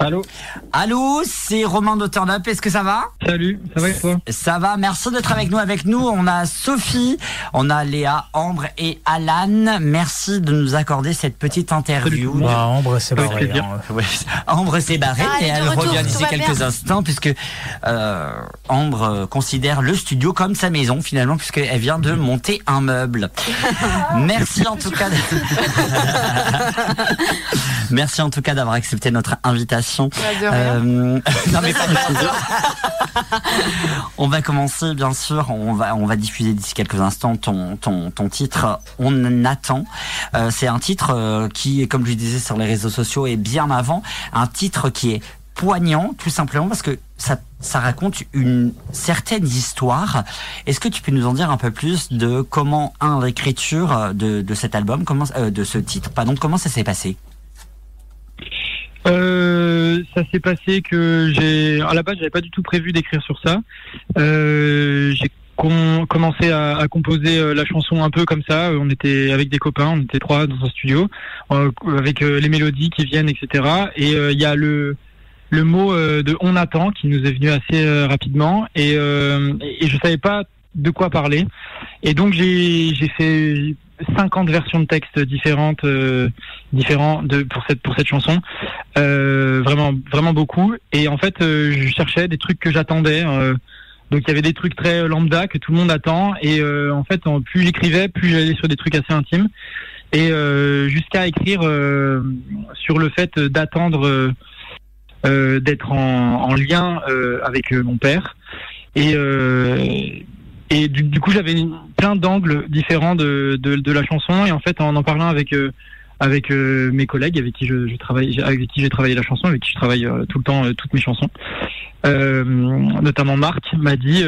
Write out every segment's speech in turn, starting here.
Allô Allô, c'est Romain de Turn Up. Est-ce que ça va? Salut, ça va et toi? Ça va, merci d'être avec nous. Avec nous, on a Sophie, on a Léa, Ambre et Alan. Merci de nous accorder cette petite interview. Bah, Ambre s'est barrée. hein. Ouais. Ambre s'est barrée Ah, et de elle retour, revient d'ici quelques bien. instants puisque euh, Ambre euh, considère le studio comme sa maison finalement puisqu'elle vient de monter un meuble. Merci en tout cas. Merci en tout cas d'avoir accepté notre invitation. Euh, non mais pas. On va commencer bien sûr. On va on va diffuser d'ici quelques instants ton ton ton titre. On attend. Euh, c'est un titre euh, qui, comme je le disais sur les réseaux sociaux, est bien avant. Un titre qui est poignant, tout simplement parce que ça ça raconte une certaine histoire. Est-ce que tu peux nous en dire un peu plus de comment un l'écriture de de cet album, comment euh, de ce titre, pardon, comment ça s'est passé? Euh, Ça s'est passé que j'ai. À la base, j'avais pas du tout prévu d'écrire sur ça. Euh, j'ai com- commencé à, composer euh, la chanson un peu comme ça. On était avec des copains, on était trois dans un studio, euh, avec euh, les mélodies qui viennent, etc. Et euh, il y a le le mot euh, de on attend qui nous est venu assez euh, rapidement et, euh, et je savais pas de quoi parler et donc j'ai fait 50 versions de textes différentes euh, différents de pour cette pour cette chanson. Euh, vraiment vraiment beaucoup. Et en fait euh, je cherchais des trucs que j'attendais euh, donc il y avait des trucs très lambda que tout le monde attend. Et euh, en fait plus j'écrivais plus j'allais sur des trucs assez intimes. Et jusqu'à écrire sur le fait d'attendre d'être en, en lien avec mon père. Et et du, coup j'avais plein d'angles différents de, de, de la chanson. Et en fait en en parlant avec euh, avec euh, mes collègues avec qui je, travaille avec qui j'ai travaillé la chanson avec qui je travaille euh, tout le temps toutes mes chansons notamment Marc m'a dit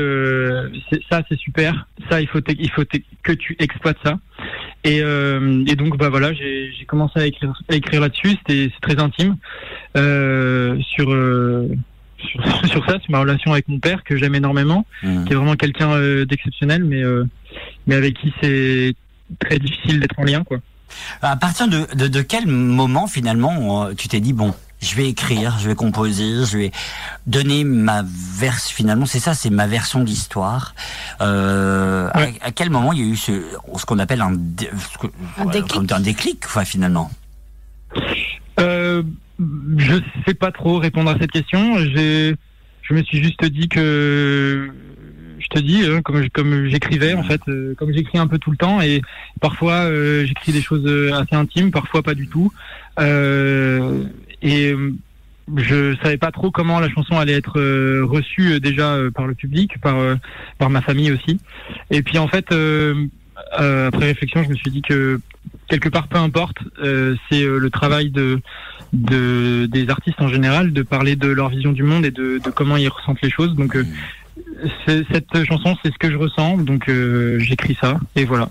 ça c'est super. Ça il faut il faut que tu exploites ça. Et, et donc bah voilà j'ai commencé à écrire à écrire là-dessus. C'était c'est très intime. Sur, sur sur ça sur ma relation avec mon père que j'aime énormément Mhm. qui est vraiment quelqu'un euh, d'exceptionnel mais euh, mais avec qui c'est très difficile d'être en lien quoi À partir de, de, de quel moment finalement euh, tu t'es dit bon, je vais écrire, je vais composer, je vais donner ma version. Finalement, c'est ça, c'est ma version d'histoire. Euh, à- Ouais. à, quel moment il y a eu ce, ce qu'on appelle un, dé- ce que- Un déclic. comme un déclic, quoi, finalement? Je sais pas trop répondre à cette question. Je me suis juste dit que, je te dis, hein, comme, j'écrivais en fait, euh, comme j'écris un peu tout le temps et parfois euh, j'écris des choses euh, assez intimes, parfois pas du tout. Et je savais pas trop comment la chanson allait être reçue déjà par le public, par ma famille aussi. Et puis en fait, après réflexion, je me suis dit que quelque part, peu importe, euh, c'est euh, le travail de, de des artistes en général de parler de leur vision du monde et de, de comment ils ressentent les choses. Donc euh, cette chanson, c'est ce que je ressens, donc j'écris ça et voilà.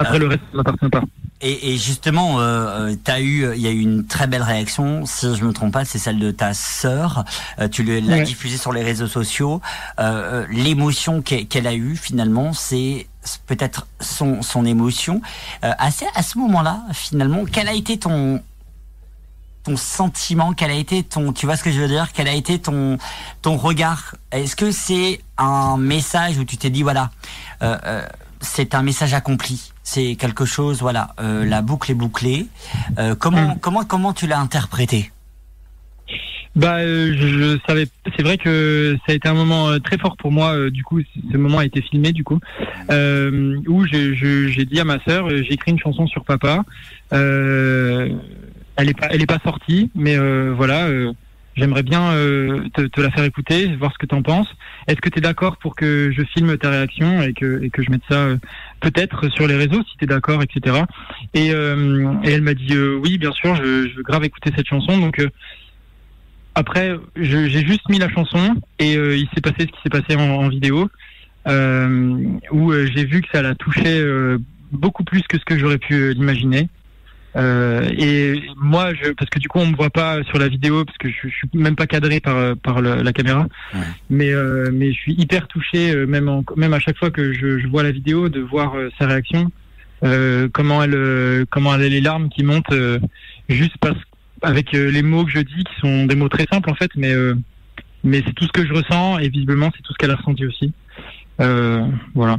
Après Euh, le reste, ça m'appartient pas. Et, et justement, euh, t'as eu, il y a eu une très belle réaction. Si je me trompe pas, c'est celle de ta sœur. Euh, tu l'as Ouais. diffusée sur les réseaux sociaux. Euh, L'émotion qu'elle a eue finalement, c'est peut-être son, son émotion. Euh, à, ce, à ce moment-là, finalement, quel a été ton ton sentiment Quel a été ton, tu vois ce que je veux dire Quel a été ton ton regard? Est-ce que c'est un message où tu t'es dit voilà, euh, euh, c'est un message accompli C'est quelque chose, voilà, euh, la boucle est bouclée. Euh, comment Mm. comment comment tu l'as interprété? Bah, euh, je, savais. C'est vrai que ça a été un moment euh, très fort pour moi. euh, du coup, ce moment a été filmé, du coup, où j'ai dit à ma sœur, j'ai écrit une chanson sur papa. Elle est pas, elle est pas sortie, mais voilà. J'aimerais bien te, te la faire écouter, voir ce que t'en penses. Est-ce que tu es d'accord pour que je filme ta réaction et que, et que je mette ça peut-être sur les réseaux si tu es d'accord, etc. Et, et elle m'a dit oui, bien sûr, je, je veux grave écouter cette chanson. Donc après, j'ai juste mis la chanson et euh, il s'est passé ce qui s'est passé en, en vidéo, euh, où euh, j'ai vu que ça la touchait beaucoup plus que ce que j'aurais pu l'imaginer. Et moi, je, parce que du coup, on me voit pas sur la vidéo parce que je, je suis même pas cadré par par la caméra, Ouais. mais mais je suis hyper touché, même en, même à chaque fois que je, je vois la vidéo, de voir sa réaction, comment elle comment elle a les larmes qui montent, juste parce avec les mots que je dis, qui sont des mots très simples en fait, mais mais c'est tout ce que je ressens et visiblement c'est tout ce qu'elle a ressenti aussi. voilà.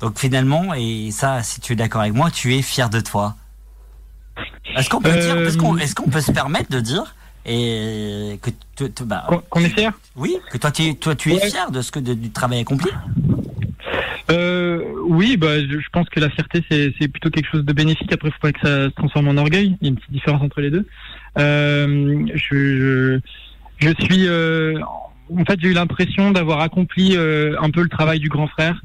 Donc finalement, et ça, si tu es d'accord avec moi, tu es fier de toi. Est-ce qu'on peut dire, est-ce qu'on, qu'on peut se permettre de dire et que tu, bah, qu'on est fier? Oui, que toi tu, toi, tu es fier de ce que du travail accompli? Euh, oui, bah, je, pense que la fierté c'est, plutôt quelque chose de bénéfique. Après, faut pas que ça se transforme en orgueil. Il y a une petite différence entre les deux. Euh, je, je, suis, euh, en fait, j'ai eu l'impression d'avoir accompli euh, un peu le travail du grand frère.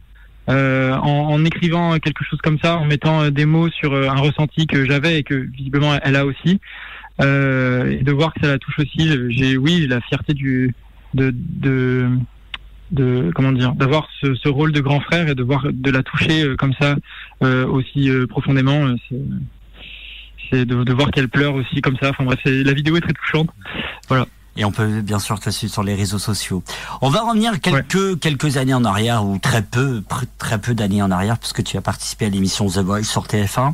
Euh, en, en, écrivant quelque chose comme ça, en mettant des mots sur un ressenti que j'avais et que visiblement elle a aussi. Euh, et de voir que ça la touche aussi. J'ai, oui, la fierté du, de, de, de comment dire, d'avoir ce, ce, rôle de grand frère et de voir, de la toucher euh, comme ça euh, aussi euh, profondément. C'est, de, de, voir qu'elle pleure aussi comme ça. Enfin bref, la vidéo est très touchante. Voilà. Et on peut bien sûr te suivre sur les réseaux sociaux. On va revenir quelques quelques années en arrière ou très peu très peu d'années en arrière puisque tu as participé à l'émission The Voice sur TF1.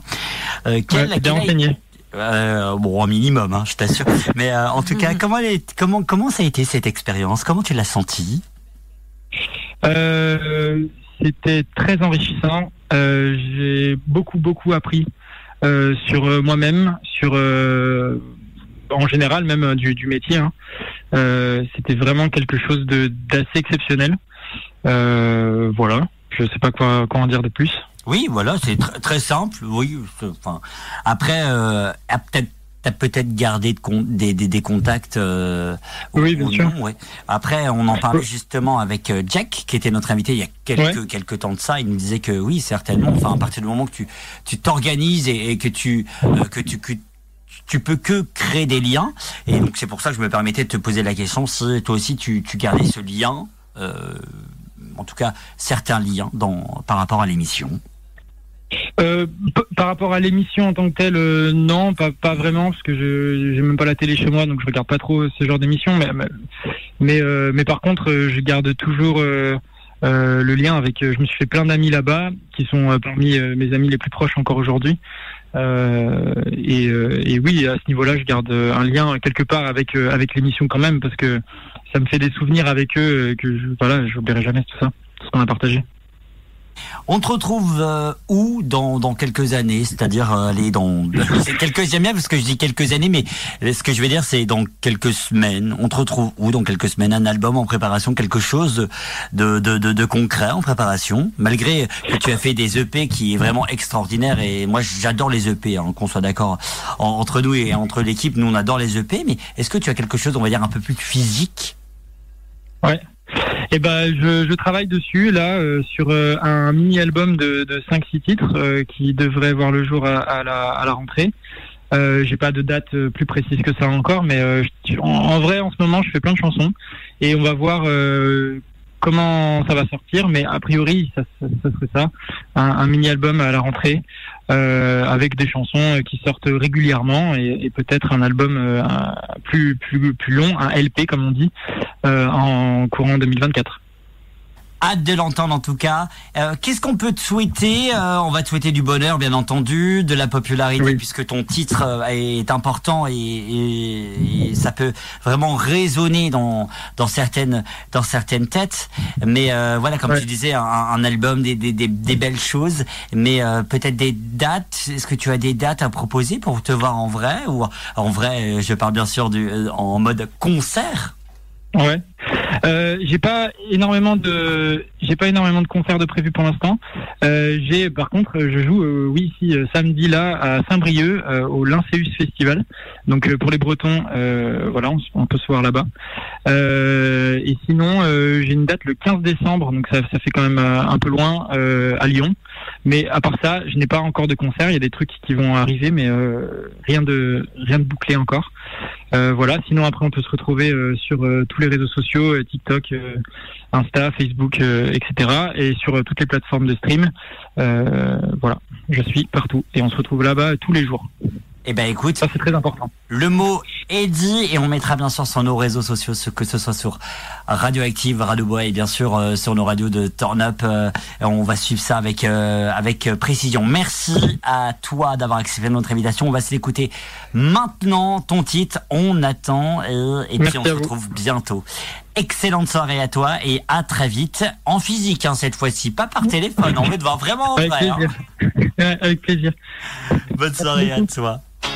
Euh, quel, ouais, quel enseigné. Euh, bon, un minimum, hein, je t'assure. Mais euh, en tout cas, comment, comment, comment ça a été cette expérience? Comment tu l'as senti euh, C'était très enrichissant. Euh, j'ai beaucoup, beaucoup appris euh, sur moi-même, sur en général même du, du métier. Hein. C'était vraiment quelque chose d'assez exceptionnel. voilà. Je sais pas quoi, quoi dire de plus. Oui, voilà, c'est très simple. Oui, enfin, après, euh, peut-être T'as peut-être gardé des, des, des, contacts. Euh, oui, bien sûr. Après, on en parlait justement avec euh, Jack, qui était notre invité il y a quelques quelques temps de ça. Il nous disait que oui, certainement. Enfin, à partir du moment que tu tu t'organises et, que tu euh, que tu que tu peux que créer des liens. Et donc c'est pour ça que je me permettais de te poser la question si toi aussi tu, tu gardais ce lien, euh, en tout cas certains liens dans par rapport à l'émission. Euh, par rapport à l'émission en tant que telle, euh, non, pas, vraiment, parce que je j'ai même pas la télé chez moi, donc je regarde pas trop ce genre d'émission. Mais euh, par contre, je garde toujours le lien avec. je me suis fait plein d'amis là-bas, qui sont parmi mes amis les plus proches encore aujourd'hui. Et, oui, à ce niveau-là, je garde un lien quelque part avec avec l'émission quand même, parce que ça me fait des souvenirs avec eux que je, voilà, je n'oublierai jamais tout ça, tout ce qu'on a partagé. On te retrouve euh, où dans, dans quelques années? C'est-à-dire euh, dans quelques j'aime bien parce que je dis quelques années, mais ce que je veux dire c'est dans quelques semaines. On te retrouve où dans quelques semaines? Un album en préparation, quelque chose de, de, de, de concret en préparation, malgré que tu as fait des EP qui est vraiment extraordinaire et moi j'adore les EP, hein, qu'on soit d'accord entre nous et entre l'équipe, nous on adore les EP, mais est-ce que tu as quelque chose, on va dire un peu plus physique? Ouais. Eh ben, je, je, travaille dessus là euh, sur euh, un mini album de, de 5-6 titres euh, qui devrait voir le jour à, à, la, à la, rentrée. J'ai pas de date plus précise que ça encore, mais en, en, vrai, en ce moment, je fais plein de chansons et on va voir comment ça va sortir, mais a priori, ça, ça, serait ça, un, mini album à la rentrée euh, avec des chansons qui sortent régulièrement et, peut-être un album euh, plus plus plus long, un LP comme on dit, euh, en courant 2024. Hâte de l'entendre en tout cas. Euh, Qu'est-ce qu'on peut te souhaiter euh, On va te souhaiter du bonheur, bien entendu, de la popularité, puisque ton titre euh, est important et, et, et, ça peut vraiment résonner dans dans certaines dans certaines têtes. Mais euh, voilà, comme tu disais, un, un album, des, des, des, des, belles choses, mais euh, peut-être des dates. Est-ce que tu as des dates à proposer pour te voir en vrai? Ou en vrai Je parle bien sûr du en mode concert? Ouais. Euh, j'ai pas énormément de j'ai pas énormément de concerts de prévus pour l'instant. Euh, j'ai par contre je joue euh, oui ici euh, samedi là à Saint-Brieuc euh, au Linceus Festival. Donc pour les Bretons voilà on, on, peut se voir là-bas. et sinon j'ai une date le 15 décembre donc ça, ça fait quand même un peu loin à Lyon. Mais à part ça je n'ai pas encore de concert. Il y a des trucs qui vont arriver mais rien de rien de bouclé encore. voilà sinon après on peut se retrouver sur tous les réseaux sociaux TikTok, euh, Insta, Facebook, euh, etc. Et sur euh, toutes les plateformes de stream. voilà, je suis partout et on se retrouve là-bas tous les jours. Eh ben écoute, ça c'est très important. Le mot est dit et on mettra bien sûr sur nos réseaux sociaux, que ce soit sur Radioactive, Radio Bois et bien sûr euh, sur nos radios de Turn Up. Euh, on va suivre ça avec euh, avec précision. Merci à toi d'avoir accepté notre invitation. On va se l'écouter maintenant. Ton titre, on attend et, puis on se retrouve bientôt. Excellente soirée à toi et à très vite en physique hein, cette fois-ci, pas par téléphone. On veut te voir vraiment en avec vrai. Plaisir. Hein. avec plaisir. Bonne soirée à toi.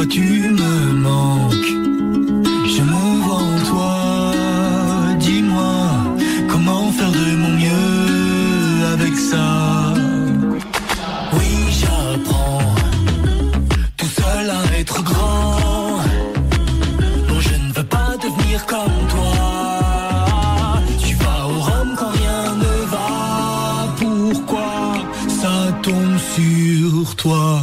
toi tu me manques. Je me vais en toi, dis-moi comment faire de mon mieux avec ça. Oui, j'apprends tout seul à être grand. Non, je ne veux pas devenir comme toi. Tu vas au Rhum quand rien ne va. Pourquoi ça tombe sur toi?